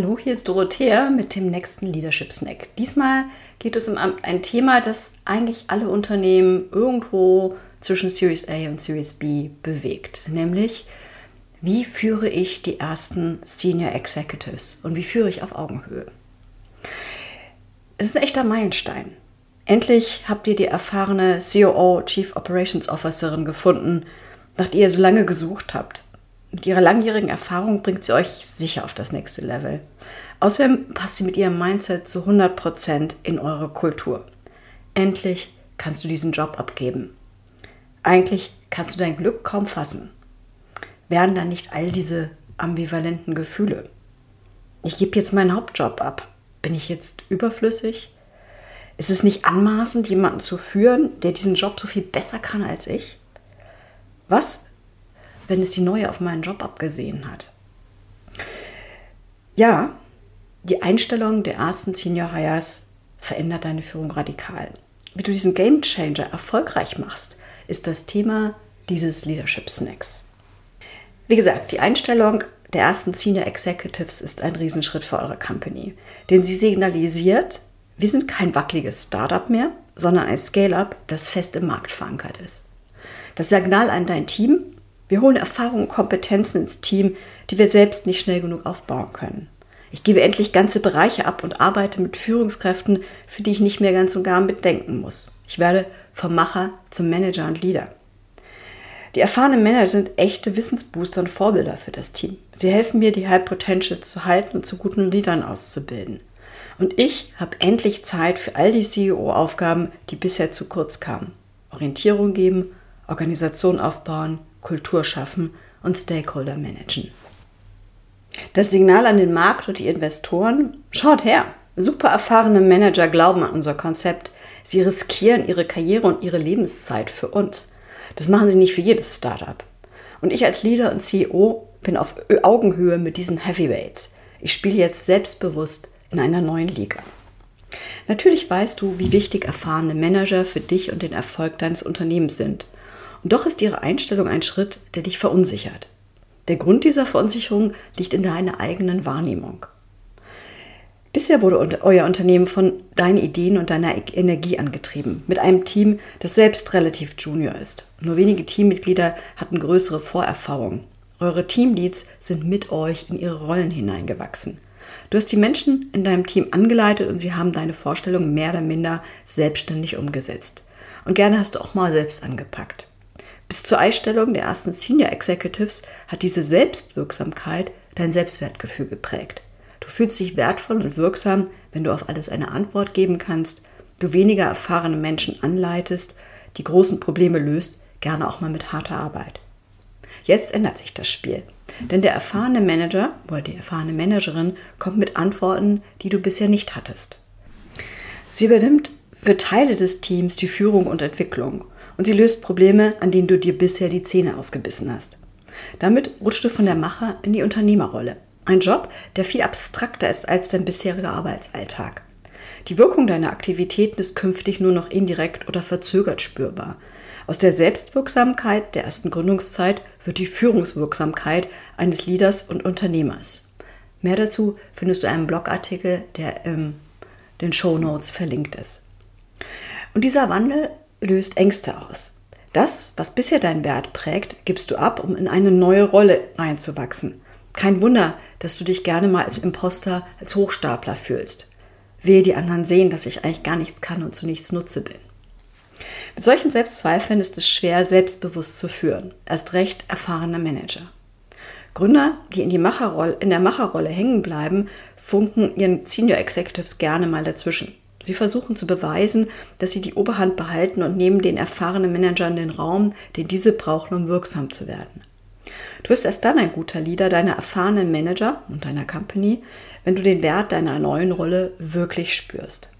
Hallo, hier ist Dorothea mit dem nächsten Leadership Snack. Diesmal geht es um ein Thema, das eigentlich alle Unternehmen irgendwo zwischen Series A und Series B bewegt, nämlich wie führe ich die ersten Senior Executives und wie führe ich auf Augenhöhe. Es ist ein echter Meilenstein. Endlich habt ihr die erfahrene COO, Chief Operations Officerin gefunden, nach der ihr so lange gesucht habt. Mit ihrer langjährigen Erfahrung bringt sie euch sicher auf das nächste Level. Außerdem passt sie mit ihrem Mindset zu 100% in eure Kultur. Endlich kannst du diesen Job abgeben. Eigentlich kannst du dein Glück kaum fassen. Wären dann nicht all diese ambivalenten Gefühle? Ich gebe jetzt meinen Hauptjob ab. Bin ich jetzt überflüssig? Ist es nicht anmaßend, jemanden zu führen, der diesen Job so viel besser kann als ich? Was wenn es die neue auf meinen Job abgesehen hat. Ja, die Einstellung der ersten Senior Hires verändert deine Führung radikal. Wie du diesen Game Changer erfolgreich machst, ist das Thema dieses Leadership Snacks. Wie gesagt, die Einstellung der ersten Senior Executives ist ein Riesenschritt für eure Company, denn sie signalisiert, wir sind kein wackeliges Startup mehr, sondern ein Scale-up, das fest im Markt verankert ist. Das Signal an dein Team, wir holen Erfahrungen und Kompetenzen ins Team, die wir selbst nicht schnell genug aufbauen können. Ich gebe endlich ganze Bereiche ab und arbeite mit Führungskräften, für die ich nicht mehr ganz und gar mitdenken muss. Ich werde vom Macher zum Manager und Leader. Die erfahrenen Männer sind echte Wissensbooster und Vorbilder für das Team. Sie helfen mir, die High Potential zu halten und zu guten Leadern auszubilden. Und ich habe endlich Zeit für all die CEO-Aufgaben, die bisher zu kurz kamen. Orientierung geben, Organisation aufbauen, Kultur schaffen und Stakeholder managen. Das Signal an den Markt und die Investoren, schaut her, super erfahrene Manager glauben an unser Konzept. Sie riskieren ihre Karriere und ihre Lebenszeit für uns. Das machen sie nicht für jedes Startup. Und ich als Leader und CEO bin auf Augenhöhe mit diesen Heavyweights. Ich spiele jetzt selbstbewusst in einer neuen Liga. Natürlich weißt du, wie wichtig erfahrene Manager für dich und den Erfolg deines Unternehmens sind. Und doch ist ihre Einstellung ein Schritt, der dich verunsichert. Der Grund dieser Verunsicherung liegt in deiner eigenen Wahrnehmung. Bisher wurde euer Unternehmen von deinen Ideen und deiner e- Energie angetrieben, mit einem Team, das selbst relativ junior ist. Nur wenige Teammitglieder hatten größere Vorerfahrungen. Eure Teamleads sind mit euch in ihre Rollen hineingewachsen. Du hast die Menschen in deinem Team angeleitet und sie haben deine Vorstellungen mehr oder minder selbstständig umgesetzt. Und gerne hast du auch mal selbst angepackt. Bis zur Einstellung der ersten Senior Executives hat diese Selbstwirksamkeit dein Selbstwertgefühl geprägt. Du fühlst dich wertvoll und wirksam, wenn du auf alles eine Antwort geben kannst, du weniger erfahrene Menschen anleitest, die großen Probleme löst, gerne auch mal mit harter Arbeit. Jetzt ändert sich das Spiel. Denn der erfahrene Manager oder die erfahrene Managerin kommt mit Antworten, die du bisher nicht hattest. Sie übernimmt für Teile des Teams die Führung und Entwicklung und sie löst Probleme, an denen du dir bisher die Zähne ausgebissen hast. Damit rutschst du von der Macher in die Unternehmerrolle. Ein Job, der viel abstrakter ist als dein bisheriger Arbeitsalltag. Die Wirkung deiner Aktivitäten ist künftig nur noch indirekt oder verzögert spürbar. Aus der Selbstwirksamkeit der ersten Gründungszeit wird die Führungswirksamkeit eines Leaders und Unternehmers. Mehr dazu findest du einen Blogartikel, der in den Show Notes verlinkt ist. Und dieser Wandel löst Ängste aus. Das, was bisher deinen Wert prägt, gibst du ab, um in eine neue Rolle einzuwachsen. Kein Wunder, dass du dich gerne mal als Imposter, als Hochstapler fühlst. Wehe die anderen sehen, dass ich eigentlich gar nichts kann und zu nichts Nutze bin. Mit solchen Selbstzweifeln ist es schwer, selbstbewusst zu führen. Erst recht erfahrene Manager. Gründer, die in, die Macherrolle, in der Macherrolle hängen bleiben, funken ihren Senior Executives gerne mal dazwischen. Sie versuchen zu beweisen, dass sie die Oberhand behalten und nehmen den erfahrenen Managern den Raum, den diese brauchen, um wirksam zu werden. Du wirst erst dann ein guter Leader deiner erfahrenen Manager und deiner Company, wenn du den Wert deiner neuen Rolle wirklich spürst.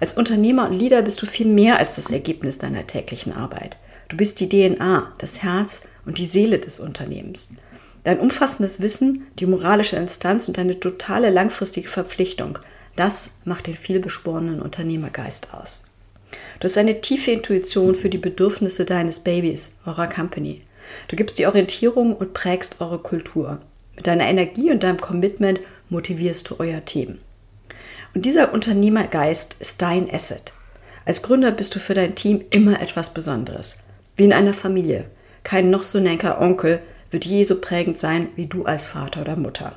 Als Unternehmer und Leader bist du viel mehr als das Ergebnis deiner täglichen Arbeit. Du bist die DNA, das Herz und die Seele des Unternehmens. Dein umfassendes Wissen, die moralische Instanz und deine totale langfristige Verpflichtung – das macht den vielbeschworenen Unternehmergeist aus. Du hast eine tiefe Intuition für die Bedürfnisse deines Babys, eurer Company. Du gibst die Orientierung und prägst eure Kultur. Mit deiner Energie und deinem Commitment motivierst du euer Team. Und dieser Unternehmergeist ist dein Asset. Als Gründer bist du für dein Team immer etwas Besonderes. Wie in einer Familie. Kein noch so nenker Onkel wird je so prägend sein wie du als Vater oder Mutter.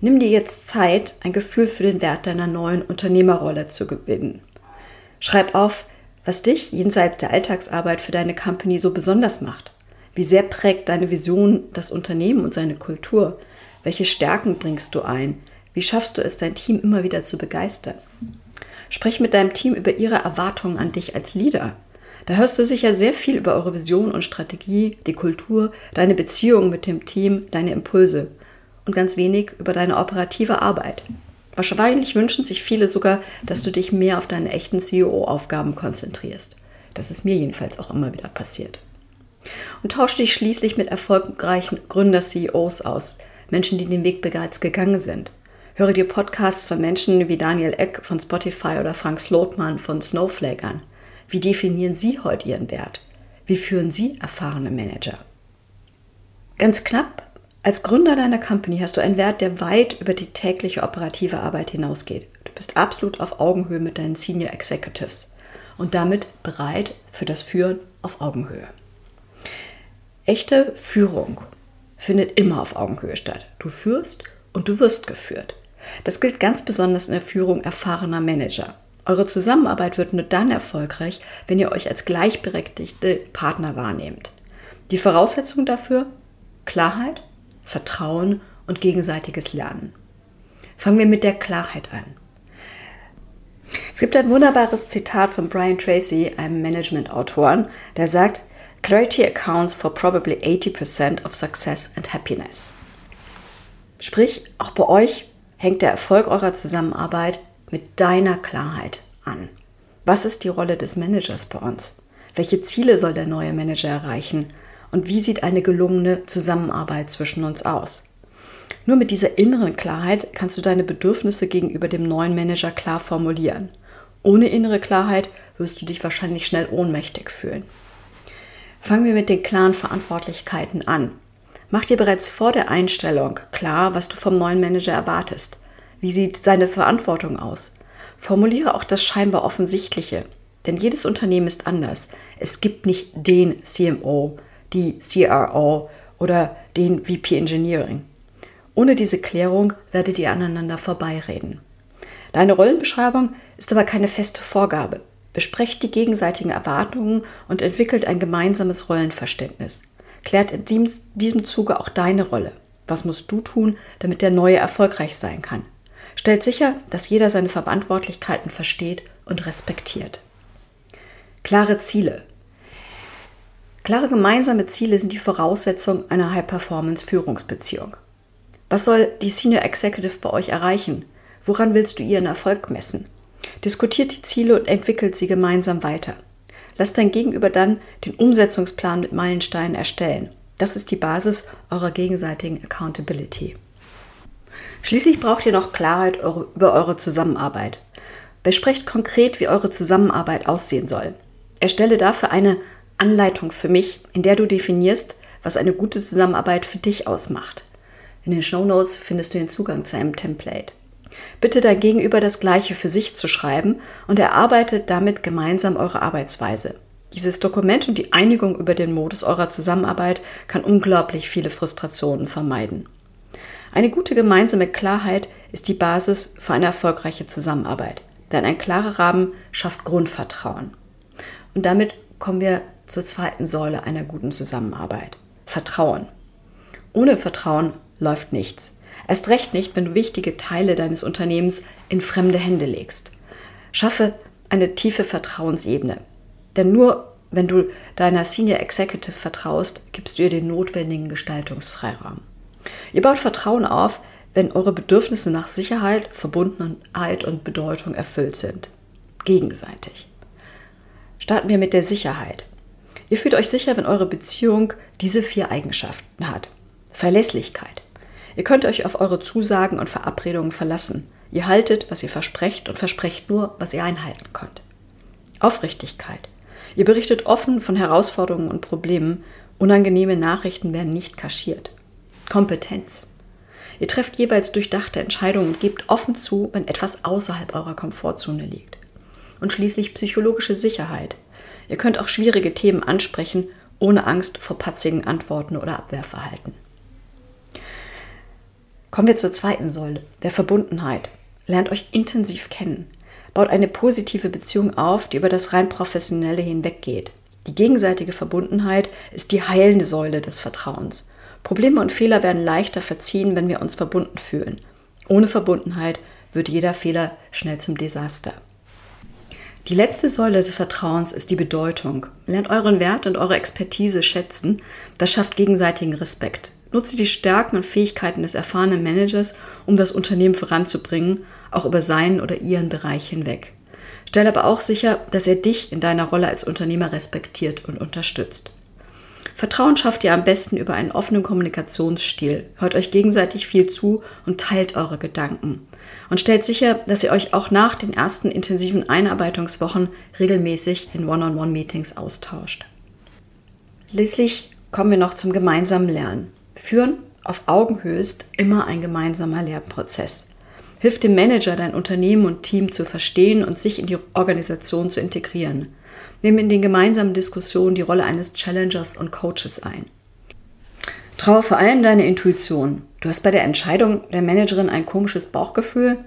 Nimm dir jetzt Zeit, ein Gefühl für den Wert deiner neuen Unternehmerrolle zu gewinnen. Schreib auf, was dich jenseits der Alltagsarbeit für deine Company so besonders macht. Wie sehr prägt deine Vision das Unternehmen und seine Kultur? Welche Stärken bringst du ein? Wie schaffst du es, dein Team immer wieder zu begeistern? Sprich mit deinem Team über ihre Erwartungen an dich als Leader. Da hörst du sicher sehr viel über eure Vision und Strategie, die Kultur, deine Beziehung mit dem Team, deine Impulse und ganz wenig über deine operative Arbeit. Wahrscheinlich wünschen sich viele sogar, dass du dich mehr auf deine echten CEO-Aufgaben konzentrierst. Das ist mir jedenfalls auch immer wieder passiert. Und tausche dich schließlich mit erfolgreichen Gründer-CEOs aus, Menschen, die den Weg bereits gegangen sind. Höre dir Podcasts von Menschen wie Daniel Eck von Spotify oder Frank Slotman von Snowflake an. Wie definieren Sie heute Ihren Wert? Wie führen Sie erfahrene Manager? Ganz knapp als Gründer deiner Company hast du einen Wert, der weit über die tägliche operative Arbeit hinausgeht. Du bist absolut auf Augenhöhe mit deinen Senior Executives und damit bereit für das Führen auf Augenhöhe. Echte Führung findet immer auf Augenhöhe statt. Du führst und du wirst geführt. Das gilt ganz besonders in der Führung erfahrener Manager. Eure Zusammenarbeit wird nur dann erfolgreich, wenn ihr euch als gleichberechtigte Partner wahrnehmt. Die Voraussetzung dafür? Klarheit, Vertrauen und gegenseitiges Lernen. Fangen wir mit der Klarheit an. Es gibt ein wunderbares Zitat von Brian Tracy, einem Management-Autoren, der sagt, Clarity accounts for probably 80% of success and happiness. Sprich, auch bei euch hängt der Erfolg eurer Zusammenarbeit mit deiner Klarheit an. Was ist die Rolle des Managers bei uns? Welche Ziele soll der neue Manager erreichen? Und wie sieht eine gelungene Zusammenarbeit zwischen uns aus. Nur mit dieser inneren Klarheit kannst du deine Bedürfnisse gegenüber dem neuen Manager klar formulieren. Ohne innere Klarheit wirst du dich wahrscheinlich schnell ohnmächtig fühlen. Fangen wir mit den klaren Verantwortlichkeiten an. Mach dir bereits vor der Einstellung klar, was du vom neuen Manager erwartest. Wie sieht seine Verantwortung aus? Formuliere auch das scheinbar Offensichtliche, denn jedes Unternehmen ist anders. Es gibt nicht den CMO, die CRO oder den VP Engineering. Ohne diese Klärung werdet ihr aneinander vorbeireden. Deine Rollenbeschreibung ist aber keine feste Vorgabe. Besprecht die gegenseitigen Erwartungen und entwickelt ein gemeinsames Rollenverständnis. Klärt in diesem Zuge auch deine Rolle. Was musst du tun, damit der Neue erfolgreich sein kann? Stellt sicher, dass jeder seine Verantwortlichkeiten versteht und respektiert. Klare Ziele. Klare gemeinsame Ziele sind die Voraussetzung einer High-Performance-Führungsbeziehung. Was soll die Senior Executive bei euch erreichen? Woran willst du ihren Erfolg messen? Diskutiert die Ziele und entwickelt sie gemeinsam weiter. Lass dein Gegenüber dann den Umsetzungsplan mit Meilensteinen erstellen. Das ist die Basis eurer gegenseitigen Accountability. Schließlich braucht ihr noch Klarheit über eure Zusammenarbeit. Besprecht konkret, wie eure Zusammenarbeit aussehen soll. Erstelle dafür eine Anleitung für mich, in der du definierst, was eine gute Zusammenarbeit für dich ausmacht. In den Show Notes findest du den Zugang zu einem Template. Bitte dein Gegenüber das Gleiche für sich zu schreiben und erarbeitet damit gemeinsam eure Arbeitsweise. Dieses Dokument und die Einigung über den Modus eurer Zusammenarbeit kann unglaublich viele Frustrationen vermeiden. Eine gute gemeinsame Klarheit ist die Basis für eine erfolgreiche Zusammenarbeit, denn ein klarer Rahmen schafft Grundvertrauen. Und damit kommen wir zur zweiten Säule einer guten Zusammenarbeit. Vertrauen. Ohne Vertrauen läuft nichts. Erst recht nicht, wenn du wichtige Teile deines Unternehmens in fremde Hände legst. Schaffe eine tiefe Vertrauensebene. Denn nur wenn du deiner Senior Executive vertraust, gibst du ihr den notwendigen Gestaltungsfreiraum. Ihr baut Vertrauen auf, wenn eure Bedürfnisse nach Sicherheit, Verbundenheit und Bedeutung erfüllt sind. Gegenseitig. Starten wir mit der Sicherheit. Ihr fühlt euch sicher, wenn eure Beziehung diese vier Eigenschaften hat. Verlässlichkeit. Ihr könnt euch auf eure Zusagen und Verabredungen verlassen. Ihr haltet, was ihr versprecht und versprecht nur, was ihr einhalten könnt. Aufrichtigkeit. Ihr berichtet offen von Herausforderungen und Problemen. Unangenehme Nachrichten werden nicht kaschiert. Kompetenz. Ihr trefft jeweils durchdachte Entscheidungen und gebt offen zu, wenn etwas außerhalb eurer Komfortzone liegt. Und schließlich psychologische Sicherheit. Ihr könnt auch schwierige Themen ansprechen, ohne Angst vor patzigen Antworten oder Abwehrverhalten. Kommen wir zur zweiten Säule, der Verbundenheit. Lernt euch intensiv kennen. Baut eine positive Beziehung auf, die über das rein professionelle hinweggeht. Die gegenseitige Verbundenheit ist die heilende Säule des Vertrauens. Probleme und Fehler werden leichter verziehen, wenn wir uns verbunden fühlen. Ohne Verbundenheit wird jeder Fehler schnell zum Desaster. Die letzte Säule des Vertrauens ist die Bedeutung. Lernt euren Wert und eure Expertise schätzen. Das schafft gegenseitigen Respekt. Nutze die Stärken und Fähigkeiten des erfahrenen Managers, um das Unternehmen voranzubringen, auch über seinen oder ihren Bereich hinweg. Stell aber auch sicher, dass er dich in deiner Rolle als Unternehmer respektiert und unterstützt. Vertrauen schafft ihr am besten über einen offenen Kommunikationsstil. Hört euch gegenseitig viel zu und teilt eure Gedanken. Und stellt sicher, dass ihr euch auch nach den ersten intensiven Einarbeitungswochen regelmäßig in One-on-One-Meetings austauscht. Schließlich kommen wir noch zum gemeinsamen Lernen. Führen auf Augenhöhe ist immer ein gemeinsamer Lernprozess. Hilft dem Manager, dein Unternehmen und Team zu verstehen und sich in die Organisation zu integrieren. Nimm in den gemeinsamen Diskussionen die Rolle eines Challengers und Coaches ein. Traue vor allem deine Intuition. Du hast bei der Entscheidung der Managerin ein komisches Bauchgefühl.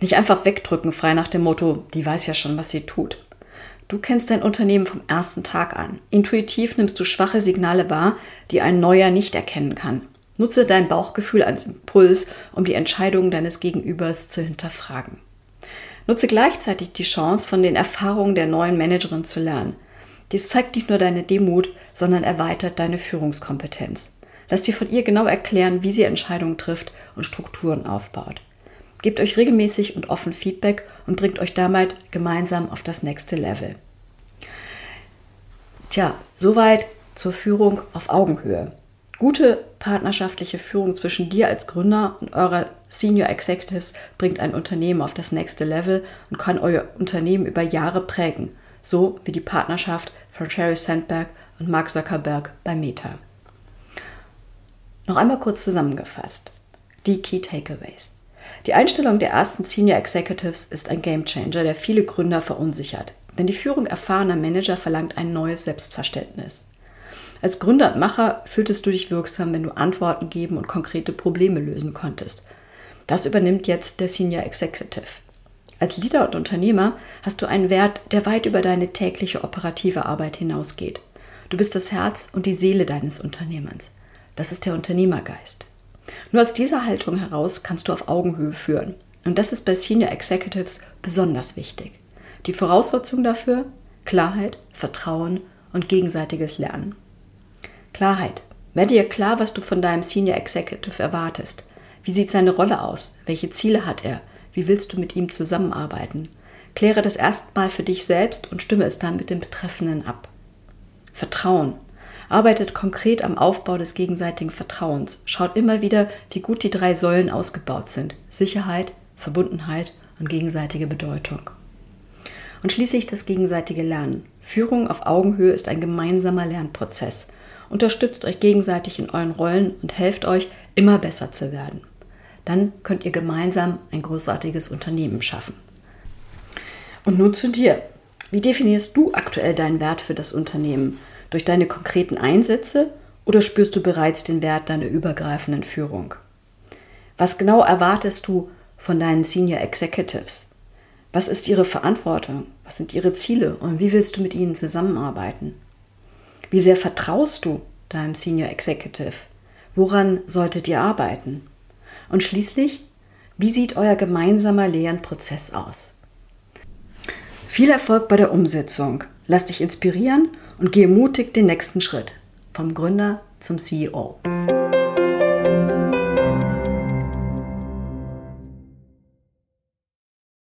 Nicht einfach wegdrücken, frei nach dem Motto, die weiß ja schon, was sie tut. Du kennst dein Unternehmen vom ersten Tag an. Intuitiv nimmst du schwache Signale wahr, die ein Neuer nicht erkennen kann. Nutze dein Bauchgefühl als Impuls, um die Entscheidungen deines Gegenübers zu hinterfragen. Nutze gleichzeitig die Chance, von den Erfahrungen der neuen Managerin zu lernen. Dies zeigt nicht nur deine Demut, sondern erweitert deine Führungskompetenz. Lass dir von ihr genau erklären, wie sie Entscheidungen trifft und Strukturen aufbaut. Gebt euch regelmäßig und offen Feedback und bringt euch damit gemeinsam auf das nächste Level. Tja, soweit zur Führung auf Augenhöhe. Gute partnerschaftliche Führung zwischen dir als Gründer und eurer Senior Executives bringt ein Unternehmen auf das nächste Level und kann euer Unternehmen über Jahre prägen, so wie die Partnerschaft von Sherry Sandberg und Mark Zuckerberg bei Meta. Noch einmal kurz zusammengefasst. Die Key Takeaways. Die Einstellung der ersten Senior Executives ist ein Gamechanger, der viele Gründer verunsichert. Denn die Führung erfahrener Manager verlangt ein neues Selbstverständnis. Als Gründer und Macher fühltest du dich wirksam, wenn du Antworten geben und konkrete Probleme lösen konntest. Das übernimmt jetzt der Senior Executive. Als Leader und Unternehmer hast du einen Wert, der weit über deine tägliche operative Arbeit hinausgeht. Du bist das Herz und die Seele deines Unternehmens. Das ist der Unternehmergeist. Nur aus dieser Haltung heraus kannst du auf Augenhöhe führen. Und das ist bei Senior Executives besonders wichtig. Die Voraussetzung dafür? Klarheit, Vertrauen und gegenseitiges Lernen. Klarheit. Werde dir klar, was du von deinem Senior Executive erwartest. Wie sieht seine Rolle aus? Welche Ziele hat er? Wie willst du mit ihm zusammenarbeiten? Kläre das erstmal für dich selbst und stimme es dann mit dem Betreffenden ab. Vertrauen. Arbeitet konkret am Aufbau des gegenseitigen Vertrauens. Schaut immer wieder, wie gut die drei Säulen ausgebaut sind. Sicherheit, Verbundenheit und gegenseitige Bedeutung. Und schließlich das gegenseitige Lernen. Führung auf Augenhöhe ist ein gemeinsamer Lernprozess. Unterstützt euch gegenseitig in euren Rollen und helft euch, immer besser zu werden. Dann könnt ihr gemeinsam ein großartiges Unternehmen schaffen. Und nun zu dir. Wie definierst du aktuell deinen Wert für das Unternehmen? Durch deine konkreten Einsätze oder spürst du bereits den Wert deiner übergreifenden Führung? Was genau erwartest du von deinen Senior Executives? Was ist ihre Verantwortung? Was sind ihre Ziele und wie willst du mit ihnen zusammenarbeiten? Wie sehr vertraust du deinem Senior Executive? Woran solltet ihr arbeiten? Und schließlich, wie sieht euer gemeinsamer Lernprozess aus? Viel Erfolg bei der Umsetzung. Lass dich inspirieren und gehe mutig den nächsten Schritt vom Gründer zum CEO.